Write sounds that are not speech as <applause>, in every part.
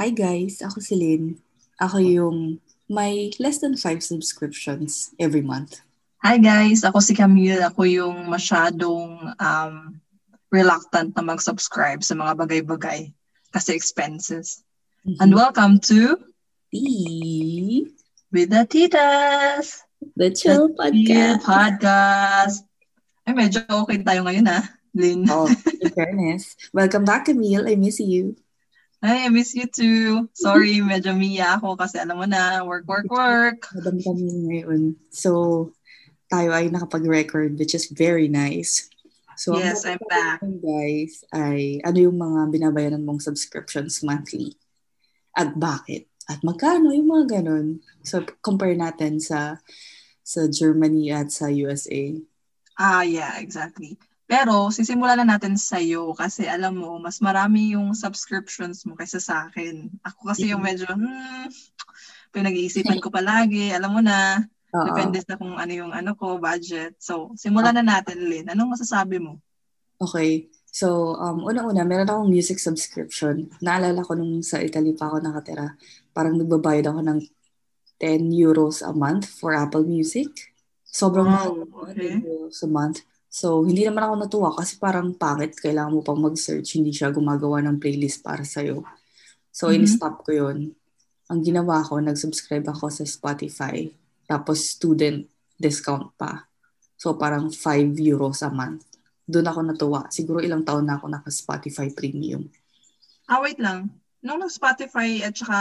Hi guys, ako si Lynn. Ako yung may less than 5 subscriptions every month. Hi guys, ako si Camille. Ako yung masyadong um, reluctant na mag-subscribe sa mga bagay-bagay kasi expenses. Mm-hmm. And welcome to The With the Titas! The Chill Chill Podcast. Podcast! Ay, medyo okay tayo ngayon ah, Lynn. Oh, in fairness. Welcome back, Camille. I miss you. Ay, I miss you too. Sorry, <laughs> medyo miya ako kasi alam mo na, work, work, work. Madam Camille ngayon. So, tayo ay nakapag-record, which is very nice. So, Yes, I'm back. guys, ay ano yung mga binabayaran mong subscriptions monthly? At bakit? At magkano yung mga ganun? So, compare natin sa sa Germany at sa USA. Ah, yeah, exactly. Pero, sisimulan na natin sa iyo kasi alam mo, mas marami yung subscriptions mo kaysa sa akin. Ako kasi yung medyo, hmm, pinag-iisipan ko palagi. Alam mo na, Oo. depende sa kung ano yung ano ko, budget. So, simulan na natin, Lynn. Anong masasabi mo? Okay. So, um, una-una, meron akong music subscription. Naalala ko nung sa Italy pa ako nakatira, parang nagbabayad ako ng 10 euros a month for Apple Music. Sobrang mahal Wow, 10 okay. euros a month. So, hindi naman ako natuwa kasi parang pangit. Kailangan mo pang mag-search. Hindi siya gumagawa ng playlist para sa'yo. So, Mhm. in-stop ko yun. Ang ginawa ko, nag-subscribe ako sa Spotify. Tapos, student discount pa. So, parang 5 euros a month. Doon ako natuwa. Siguro ilang taon na ako naka-Spotify Premium. Ah, wait lang. Nung nag-Spotify at saka,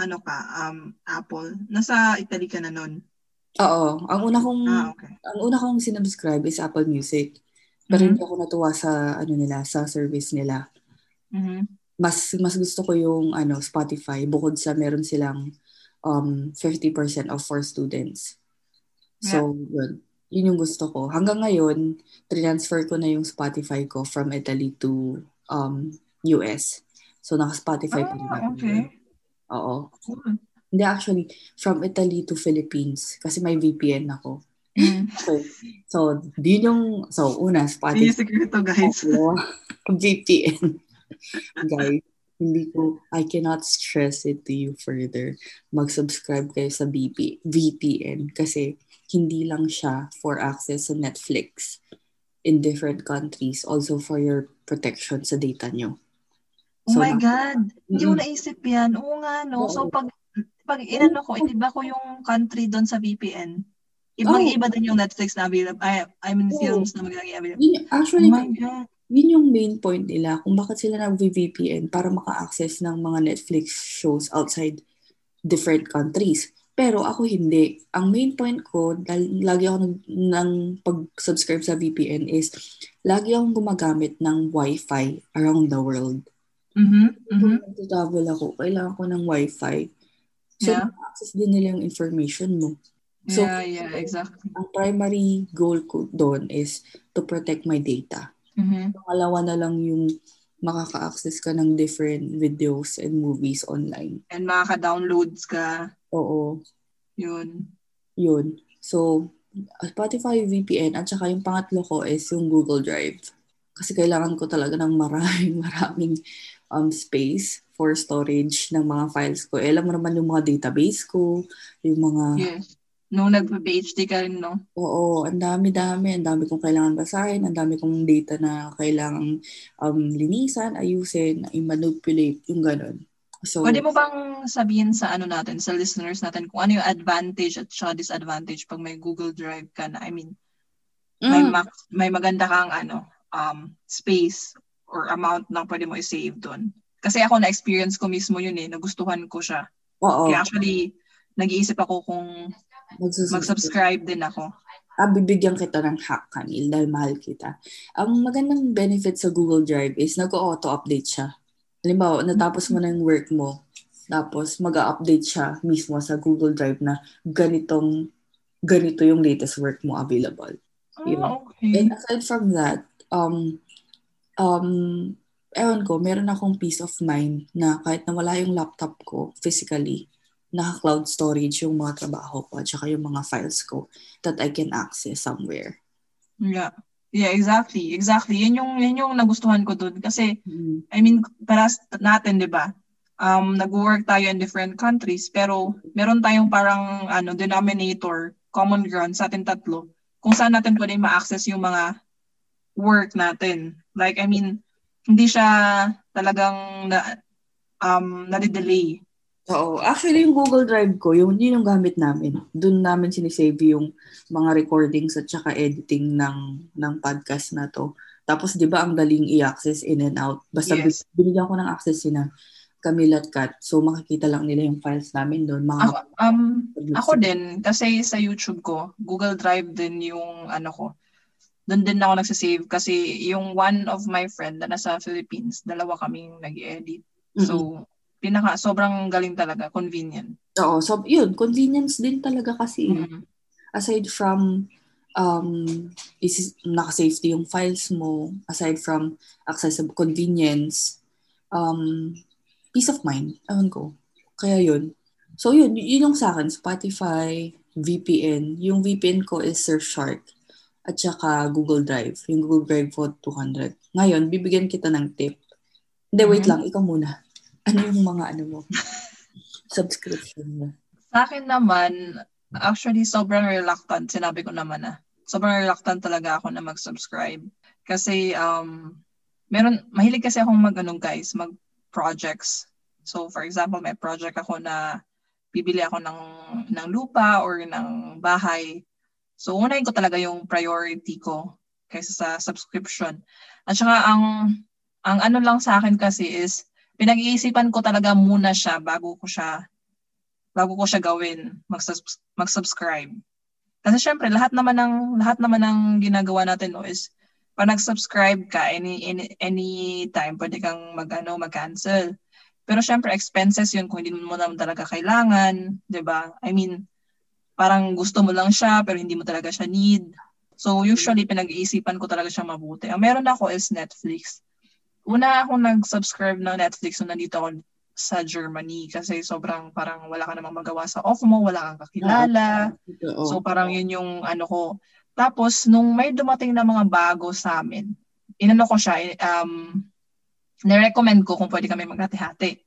ano ka, um, Apple, nasa Italy ka na nun. Oo. Ang una kong, Ah, okay. ang una kong sinubscribe is Apple Music. Pero Mhm. hindi ako natuwa sa, ano nila, sa service nila. Mhm. mas mas gusto ko yung ano Spotify bukod sa meron silang um 50% off for students. So, yun. Yun yung gusto ko. Hanggang ngayon, transfer ko na yung Spotify ko from Italy to um US. So, naka-Spotify pa rin Ah, ako. okay. Oo. Cool. Hindi actually, from Italy to Philippines. Kasi may VPN ako. Mm. <laughs> So, so yun yung, so, una, Hindi Spotify. secreto, guys. <laughs> VPN. Guys, hindi ko, I cannot stress it to you further. Mag-subscribe kayo sa BP, VPN kasi hindi lang siya for access sa Netflix in different countries. Also for your protection sa data nyo. Oh So, my na- God. Hindi ko naisip yan. Oo nga, no? So, Oo. pag, pag inano ko, iba ko yung country doon sa VPN. Ibang-iba din yung Netflix na available. I, I mean, Oo. films na magiging available. Yun, Oh actually, God. yun yung main point nila kung bakit sila nag-VPN para maka-access ng mga Netflix shows outside different countries. Pero ako hindi. Ang main point ko, dahil lagi ako ng pag-subscribe sa VPN is, lagi akong gumagamit ng Wi-Fi around the world. Mhm, mhm. Kung nagtatravel ako, kailangan ko ng Wi-Fi. So, Yeah. access din nila yung information mo. So, Yeah, yeah, exactly. ang primary goal ko doon is to protect my data. Mhm. Pangalawa na lang yung makaka-access ka ng different videos and movies online. And makaka-downloads ka. Oo, Yun. yun. So, Spotify VPN at saka yung pangatlo ko is yung Google Drive. Kasi kailangan ko talaga ng maraming <laughs> maraming um, space for storage ng mga files ko. Eh, alam mo naman yung mga database ko, yung mga, Yes. Nung nag-PhD ka rin, no? oo, ang dami-dami, ang dami kong kailangan basahin, ang dami kong data na kailangan um, linisan, ayusin, i-manipulate, yung ganun. So, Pwede mo bang sabihin sa ano natin, sa listeners natin, kung ano yung advantage at saka disadvantage pag may Google Drive ka na? I mean, may, mm, max, may maganda kang ano, um, space or amount na pwede mo i-save doon. Kasi ako na-experience ko mismo yun eh, nagustuhan ko siya. oo, Kaya actually, nag-iisip ako kung mag-subscribe din ako. ah, bibigyan kita ng hack, Camille, dahil mahal kita. Ang magandang benefit sa Google Drive is nag-auto-update siya. Halimbawa, natapos mo na yung work mo, tapos mag-update siya mismo sa Google Drive na ganitong, ganito yung latest work mo available. Yun. Ah, okay. And aside from that, um, um, ewan ko, meron akong peace of mind na kahit nawala yung laptop ko physically, naka-cloud storage yung mga trabaho ko at saka yung mga files ko that I can access somewhere. Yeah. Yeah, exactly. Exactly. Yun yung, yun yung nagustuhan ko doon. Kasi, Mm. I mean, para natin, di ba? um, nag-work tayo in different countries, pero meron tayong parang ano, denominator, common ground sa atin tatlo, kung saan natin pwede ma-access yung mga work natin. Like, I mean, hindi siya talagang na, um, nadidelay. Oo. Actually, yung Google Drive ko, yung, yun yung gamit namin. Doon namin sinisave yung mga recordings at saka editing ng, ng podcast na to. Tapos, di ba, ang daling i-access in and out. Basta Yes. binigyan ko ng access sina Camille at Kat. So, makikita lang nila yung files namin doon. Mga Ako, um, ako din, kasi sa YouTube ko, Google Drive din yung ano ko. Doon din ako nagsasave kasi yung one of my friend na nasa Philippines, dalawa kaming nag-edit. So, pinaka, sobrang galing talaga, convenient. Oo. So, yun. Convenience din talaga kasi. Mm. Aside from um, is, naka-safety yung files mo, aside from accessible convenience, um, peace of mind. Ewan ko. Kaya yun. So yun, yun yung sa akin. Spotify, VPN. Yung VPN ko is Surfshark. At saka Google Drive. Yung Google Drive for 200. Ngayon, bibigyan kita ng tip. Hindi, wait Mhm. lang. Ikaw muna. <laughs> Ano yung mga ano mo? <laughs> Subscription mo. Sa akin naman, actually sobrang reluctant, sinabi ko naman na. Sobrang reluctant talaga ako na mag-subscribe. Kasi, um, meron, mahilig kasi akong mag, ano guys, mag projects. So, for example, may project ako na bibili ako ng, ng lupa or ng bahay. So, unahin ko talaga yung priority ko kaysa sa subscription. At saka, ang, ang ano lang sa akin kasi is, pinag-iisipan ko talaga muna siya bago ko siya bago ko siya gawin, mag-subs- mag-subscribe. Kasi syempre, lahat naman ng lahat naman ng ginagawa natin no, is pag nag-subscribe ka any any any time pwede kang mag-ano, mag-cancel. Pero syempre expenses 'yun kung hindi mo naman talaga kailangan, 'di ba? I mean, parang gusto mo lang siya pero hindi mo talaga siya need. So usually pinag-iisipan ko talaga siya mabuti. Ang meron ako is Netflix. Una ako nag-subscribe ng Netflix nung nandito ako sa Germany kasi sobrang parang wala ka namang magawa sa off mo, wala kang kakilala. So parang yun yung ano ko. Tapos nung may dumating na mga bago sa amin, inano ko siya, eh, um, nirecommend ko kung pwede kami maghati-hati.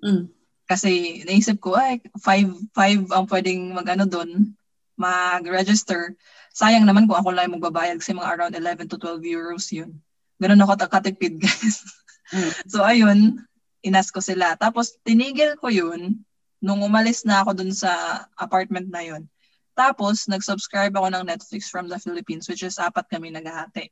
Mm. Kasi naisip ko, ay, five, five ang pwedeng mag-ano doon, mag-register. Sayang naman kung ako lang yung magbabayad kasi mga around 11 to 12 euros yun. Ganun ako katipid, <laughs> guys. Mm. so ayun, inas ko sila. Tapos tinigil ko yun nung umalis na ako dun sa apartment na yun. Tapos nag-subscribe ako ng Netflix from the Philippines which is apat kami naghahati.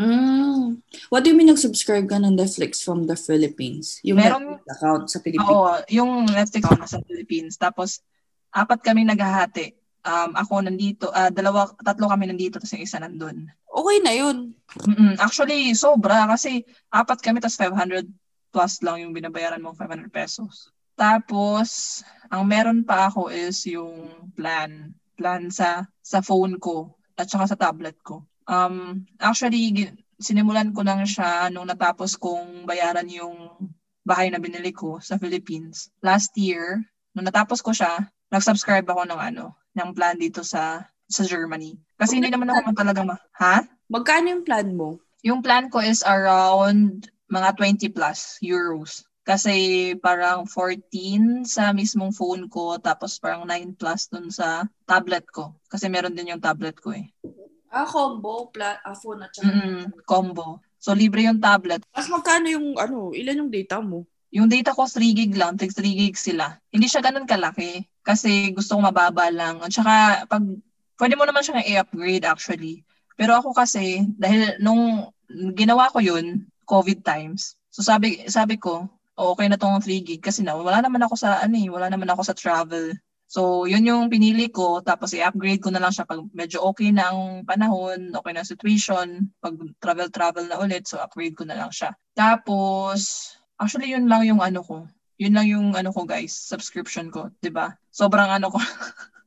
Mm. What do you mean nag-subscribe ka ng Netflix from the Philippines? Yung Meron- Netflix account sa Pilipinas? Oo, yung Netflix ako nasa Philippines. Tapos apat kami naghahati. Um, ako nandito, ah, dalawa, tatlo kami nandito, tapos yung isa nandun. Okay na yun. Mm-mm. Actually, sobra kasi apat kami, tapos 500 plus lang yung binabayaran mo, 500 pesos. Tapos, ang meron pa ako is yung plan. Plan sa sa phone ko at saka sa tablet ko. Um, actually, sinimulan ko lang siya nung natapos kong bayaran yung bahay na binili ko sa Philippines. Last year, nung natapos ko siya, nag-subscribe ako ng ano, ng plan dito sa sa Germany. Kasi hindi naman ako talaga ma... Ha? Magkano yung plan mo? Yung plan ko is around mga 20 plus euros. Kasi parang 14 sa mismong phone ko, tapos parang 9 plus dun sa tablet ko. Kasi meron din yung tablet ko eh. Ah, combo, plan, ah, phone at saka. Mm-mm, combo. So libre yung tablet. Mas magkano yung, ano, ilan yung data mo? Yung data ko 3 gig lang, tig 3 gig sila. Hindi siya ganun kalaki kasi gusto ko mababa lang. At saka pag pwede mo naman siyang i-upgrade actually. Pero ako kasi dahil nung ginawa ko yun, COVID times. So sabi sabi ko, "Oh, okay na tong 3 gig kasi na wala naman ako sa ano eh, wala naman ako sa travel. So, yun yung pinili ko. Tapos, i-upgrade ko na lang siya pag medyo okay na ang panahon, okay na situation. Pag travel-travel na ulit, so upgrade ko na lang siya. Tapos, actually, yun lang yung ano ko. Yun lang yung ano ko, guys, subscription ko. 'di ba Sobrang ano ko. <laughs>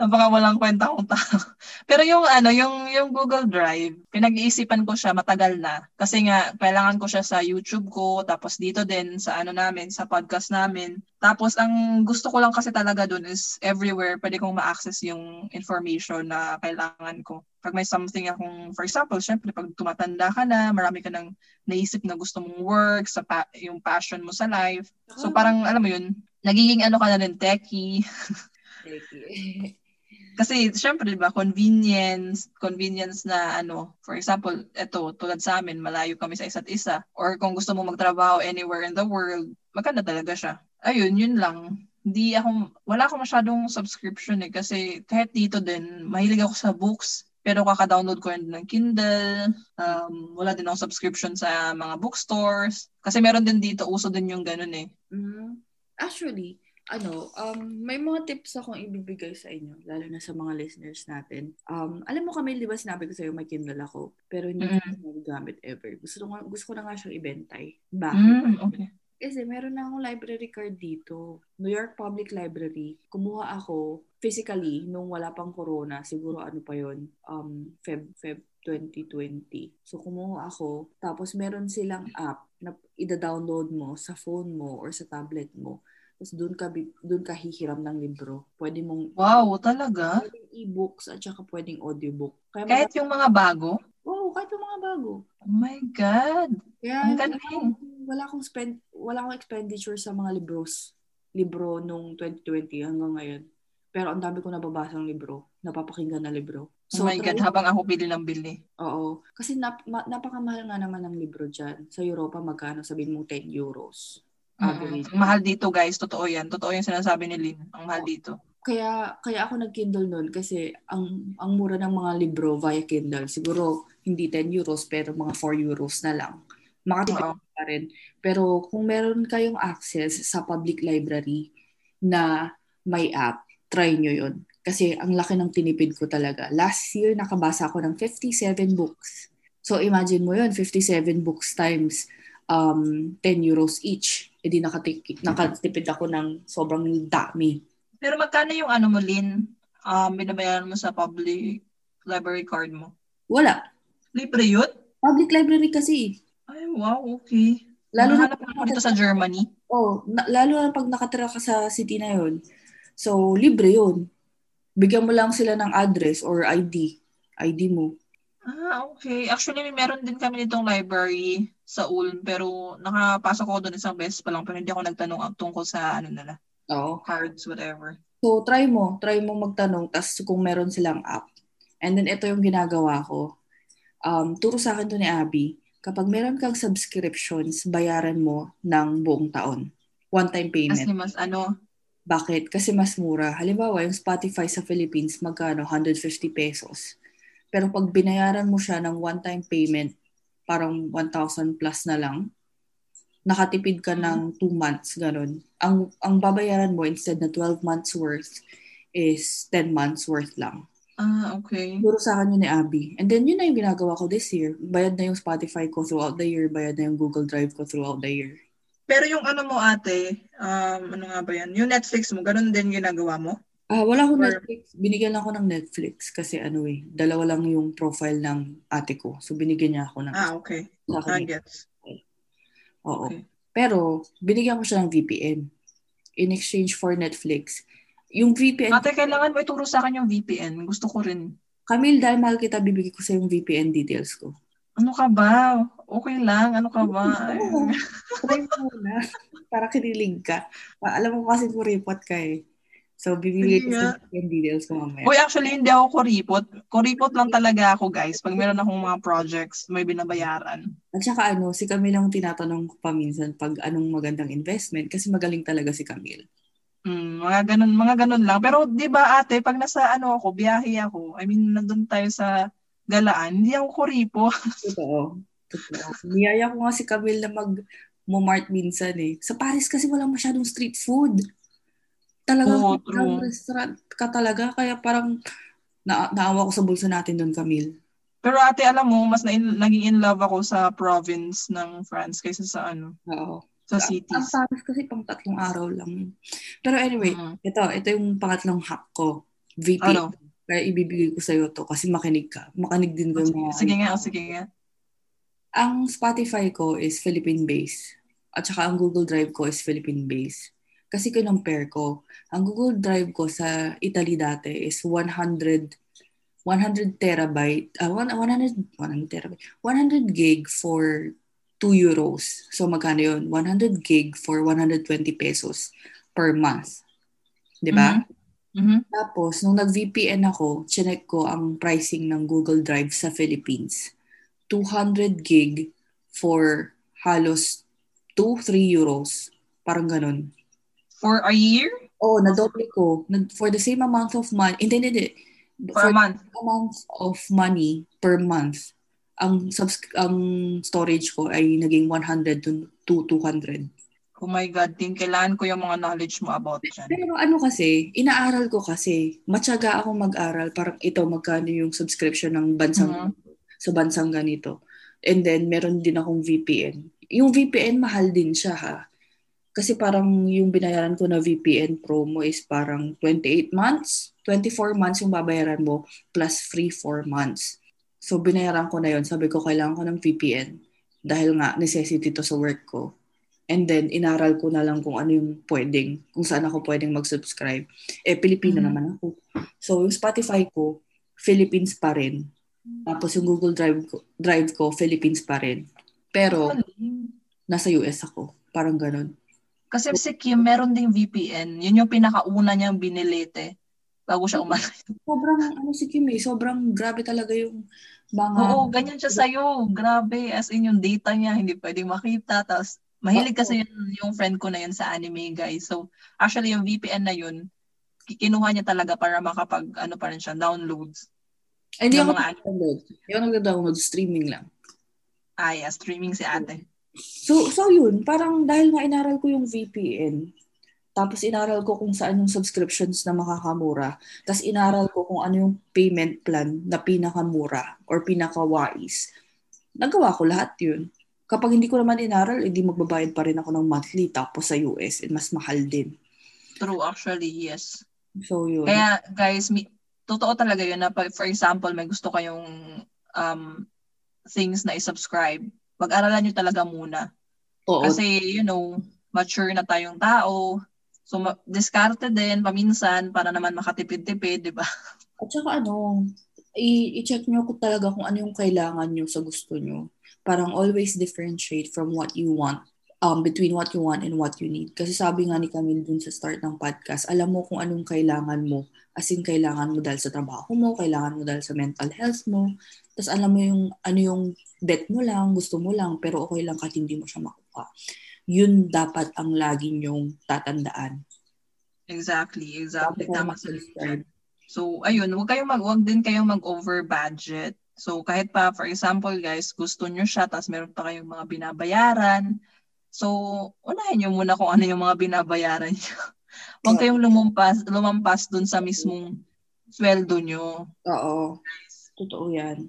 Napaka walang kwenta akong tao. <laughs> Pero yung ano, yung yung Google Drive, pinag-iisipan ko siya matagal na kasi nga kailangan ko siya sa YouTube ko, tapos dito din sa ano namin, sa podcast namin. Tapos ang gusto ko lang kasi talaga doon is everywhere pwede kong ma-access yung information na kailangan ko. Pag may something akong, for example, syempre pag tumatanda ka na, marami ka nang naisip na gusto mong work, sa pa- yung passion mo sa life. So parang alam mo yun, nagiging ano ka na rin techie. Techie. <laughs> Kasi syempre 'di ba convenience, convenience na ano, for example, eto tulad sa amin, malayo kami sa isa't isa or kung gusto mo magtrabaho anywhere in the world, maganda talaga siya. Ayun, yun lang. Hindi ako wala akong masyadong subscription eh kasi kahit dito din, mahilig ako sa books. Pero kaka-download ko rin ng Kindle. Um, wala din ako subscription sa mga bookstores. Kasi meron din dito, uso din yung ganun eh. Mm, actually, ano, um, may mga tips akong ibibigay sa inyo, lalo na sa mga listeners natin. Um, alam mo kami, di ba sinabi ko sa'yo may Kindle ako, pero hindi Mm. ko nagagamit ever. Gusto, ko, gusto ko na nga siyang ibentay. Bakit? Mm, okay. Kasi meron na akong library card dito. New York Public Library. Kumuha ako physically nung wala pang corona. Siguro ano pa yon um, Feb, Feb 2020. So kumuha ako. Tapos meron silang app na ida-download mo sa phone mo or sa tablet mo. Tapos doon ka, doon ka hihiram ng libro. Pwede mong Wow, talaga? pwedeng e-books at saka pwedeng audiobook. Kaya Kahit yung mga bago? Oo, kahit yung mga bago. Oh my God. Kaya Ang galing. wala akong spend wala akong expenditure sa mga libros. Libro nung 2020 hanggang ngayon. Pero ang dami ko nababasang libro, napapakinggan na libro. oh my God, try- habang ako bili ng bili. Oo. Kasi nap, ma, napakamahal nga naman ng libro dyan. Sa Europa, magkano? Sabihin mo 10 euros. Average. Mm-mm. Ang mahal dito guys, totoo yan. Totoo yung sinasabi ni Lynn. Ang mahal dito. Kaya kaya ako nag-Kindle noon kasi ang ang mura ng mga libro via Kindle. Siguro hindi 10 euros pero mga 4 euros na lang. Makatipid pa rin. Pero kung meron kayong access sa public library na may app, try nyo yun. Kasi ang laki ng tinipid ko talaga. Last year, nakabasa ako ng 57 books. So imagine mo yun, 57 books times um, 10 euros each. E di nakatipid, nakatipid ako ng sobrang dami. Pero magkano yung ano mo, Lynn? Um, binabayaran mo sa public library card mo? Wala. Libre yun? Public library kasi. Ay, wow, okay. Lalo na, ako dito sa Germany. oh, na, lalo na pag nakatira ka sa city na yon. So, libre yun. Bigyan mo lang sila ng address or ID. ID mo. Ah, okay. Actually, may meron din kami nitong library sa Ulm, pero nakapasok ako doon isang beses pa lang, pero hindi ako nagtanong ang tungkol sa ano nila, Oo. cards, whatever. So, try mo. Try mo magtanong. tas kung meron silang app. And then, ito yung ginagawa ko. Um, turo sa akin to ni Abby. Kapag meron kang subscriptions, bayaran mo ng buong taon. One-time payment. Kasi mas ano, Bakit? Kasi mas mura. Halimbawa, yung Spotify sa Philippines, magkano? 150 pesos. Pero pag binayaran mo siya ng one-time payment, parang 1,000 plus na lang, nakatipid ka ng 2 months, ganun. Ang, ang babayaran mo instead na 12 months worth is 10 months worth lang. ah, okay. Siguro sa akin yun ni Abby. And then yun na yung ginagawa ko this year. Bayad na yung Spotify ko throughout the year, bayad na yung Google Drive ko throughout the year. Pero yung ano mo ate, um, ano nga ba yan? Yung Netflix mo, ganun din ginagawa mo? Ah, wala akong Or- Netflix. Binigyan ako ng Netflix kasi ano eh, dalawa lang yung profile ng ate ko. So binigyan niya ako ng Ah, okay. sa Ah, akin. gets. Oo. Okay. Pero binigyan ko siya ng VPN in exchange for Netflix. Yung VPN, Ate, kailangan mo ituro sa akin yung VPN. Gusto ko rin. Camille, dahil mahal kita, bibigay ko sa yung VPN details ko. Ano ka ba? Okay lang. Ano ka ba? <laughs> Try mo muna. Para kinilig ka. Pa- Alam mo kasi kuripot ka eh. So, bibigay ko sa VPN details ko mamaya. Uy, actually, hindi ako kuripot. Kuripot lang talaga ako, guys. Pag meron akong mga projects, may binabayaran. At saka ano, si Camille ang tinatanong ko pa minsan pag anong magandang investment kasi magaling talaga si Camille. Mm, mga ganun, mga ganun lang. Pero 'di ba ate, pag nasa ano ako, biyahe ako, I mean, nandun tayo sa galaan, hindi ako kuripo. <laughs> Totoo. Totoo. Niyaya ko nga si Camille na mag Momart minsan eh. Sa Paris kasi walang masyadong street food. Talagang Oo, parang true. restaurant ka talaga. Kaya parang na naawa ko sa bulsa natin doon, Camille. Pero ate, alam mo, mas na naging in love ako sa province ng France kaysa sa ano, Oo. sa Ang cities. Paris kasi pang tatlong araw lang. Pero anyway, Mm. ito, ito yung pangatlong hack ko. VPN. Ano? Kaya ibibigay ko sa'yo to kasi makinig ka. Makinig din ko mga... Sige nga, sige nga. Ang Spotify ko is Philippine-based. At saka ang Google Drive ko is Philippine-based. Kasi kinumpare ko, ang Google Drive ko sa Italy dati is 100 100 terabyte, uh, 100, 100 terabyte, 100 gig for 2 euros. So magkano yun? 100 gig for 120 pesos per month. Di ba? Mm-hmm. Mm-hmm. Tapos, nung nag-VPN ako, chinek ko ang pricing ng Google Drive sa Philippines. 200 gig for halos 2-3 euros. Parang ganun. For a year? Oh, na-double ko. For the same amount of money. Hindi, hindi, For, for a month. amount of money per month, ang subs- ang storage ko ay naging 100 to 200. Oh my God, din kailangan ko yung mga knowledge mo about dyan. Pero ano kasi, inaaral ko kasi, matyaga ako mag-aral, parang ito, magkano yung subscription ng bansang, mm-hmm. sa bansang ganito. And then, meron din akong VPN. Yung VPN, mahal din siya ha. Kasi parang yung binayaran ko na VPN promo is parang 28 months, 24 months yung babayaran mo plus free 4 months. So binayaran ko na yon Sabi ko kailangan ko ng VPN dahil nga necessity to sa work ko. And then inaral ko na lang kung ano yung pwedeng, kung saan ako pwedeng mag-subscribe. Eh Pilipino mm-hmm. naman ako. So yung Spotify ko, Philippines pa rin. Tapos yung Google Drive ko, Drive ko Philippines pa rin. Pero nasa US ako. Parang ganun. Kasi si Kim, meron ding VPN. Yun yung pinakauna niyang binilete bago siya umalis. <laughs> Sobrang, ano si Kim eh, sobrang grabe talaga yung mga... Oo, ganyan siya sa'yo. Grabe, as in yung data niya, hindi pwedeng makita. Tapos, mahilig kasi yun, yung friend ko na yun sa anime, guys. So, actually, yung VPN na yun, kinuha niya talaga para makapag, ano pa rin siya, downloads. Ay, hindi ako nag-download. Hindi ako nag-download, streaming lang. Ah, yeah, streaming si ate. So, so yun, parang dahil nga inaral ko yung VPN, tapos inaral ko kung saan yung subscriptions na makakamura, tapos inaral ko kung ano yung payment plan na pinakamura or pinaka-wise. Nagawa ko lahat yun. Kapag hindi ko naman inaral, hindi magbabayad pa rin ako ng monthly tapos sa US, and mas mahal din. True, actually, yes. So, yun. Kaya, guys, mi- totoo talaga yun na, for example, may gusto kayong um, things na i-subscribe, mag-aralan nyo talaga muna. Oo. Kasi, you know, mature na tayong tao. So, ma- diskarte din, paminsan, para naman makatipid-tipid, di ba? At saka ano, i- i-check nyo ko talaga kung ano yung kailangan nyo sa gusto nyo. Parang always differentiate from what you want um, between what you want and what you need. Kasi sabi nga ni Camille dun sa start ng podcast, alam mo kung anong kailangan mo. As in, kailangan mo dahil sa trabaho mo, kailangan mo dahil sa mental health mo. Tapos alam mo yung ano yung bet mo lang, gusto mo lang, pero okay lang kahit hindi mo siya makuha. Yun dapat ang lagi nyong tatandaan. Exactly, exactly. Tama sa So, ayun, wag kayong mag wag din kayong mag-over budget. So, kahit pa, for example, guys, gusto nyo siya, tapos meron pa kayong mga binabayaran, So, unahin nyo muna kung ano yung mga binabayaran nyo. <laughs> Huwag kayong lumampas, lumampas dun sa mismong sweldo nyo. Oo. Totoo yan.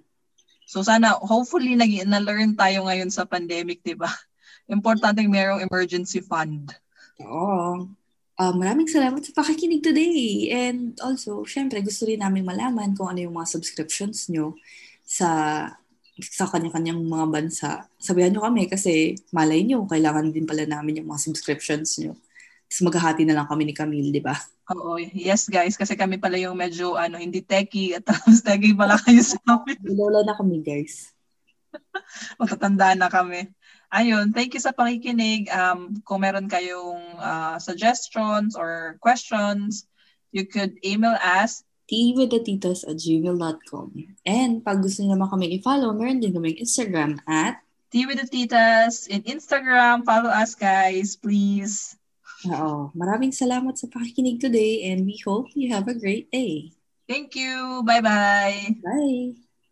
So sana, hopefully, nag- na-learn tayo ngayon sa pandemic, di ba? <laughs> Importante mayroong emergency fund. Oo. Uh, maraming salamat sa pakikinig today. And also, syempre, gusto rin namin malaman kung ano yung mga subscriptions nyo sa sa kanya-kanyang mga bansa. Sabihan nyo kami kasi malay nyo, kailangan din pala namin yung mga subscriptions nyo. Tapos maghahati na lang kami ni Camille, di ba? Oo, yes guys, kasi kami pala yung medyo ano, hindi techy at tapos techy pala kayo sa amin. Lola na kami guys. <laughs> Matatanda na kami. Ayun, thank you sa pakikinig. Um, kung meron kayong uh, suggestions or questions, you could email us teawiththetitas at gmail.com. And pag gusto niyo naman kami i-follow, meron din kami Instagram at Tea with the Titas in Instagram. Follow us, guys, please. Oo. Maraming salamat sa pakikinig today and we hope you have a great day. Thank you. Bye-bye. Bye.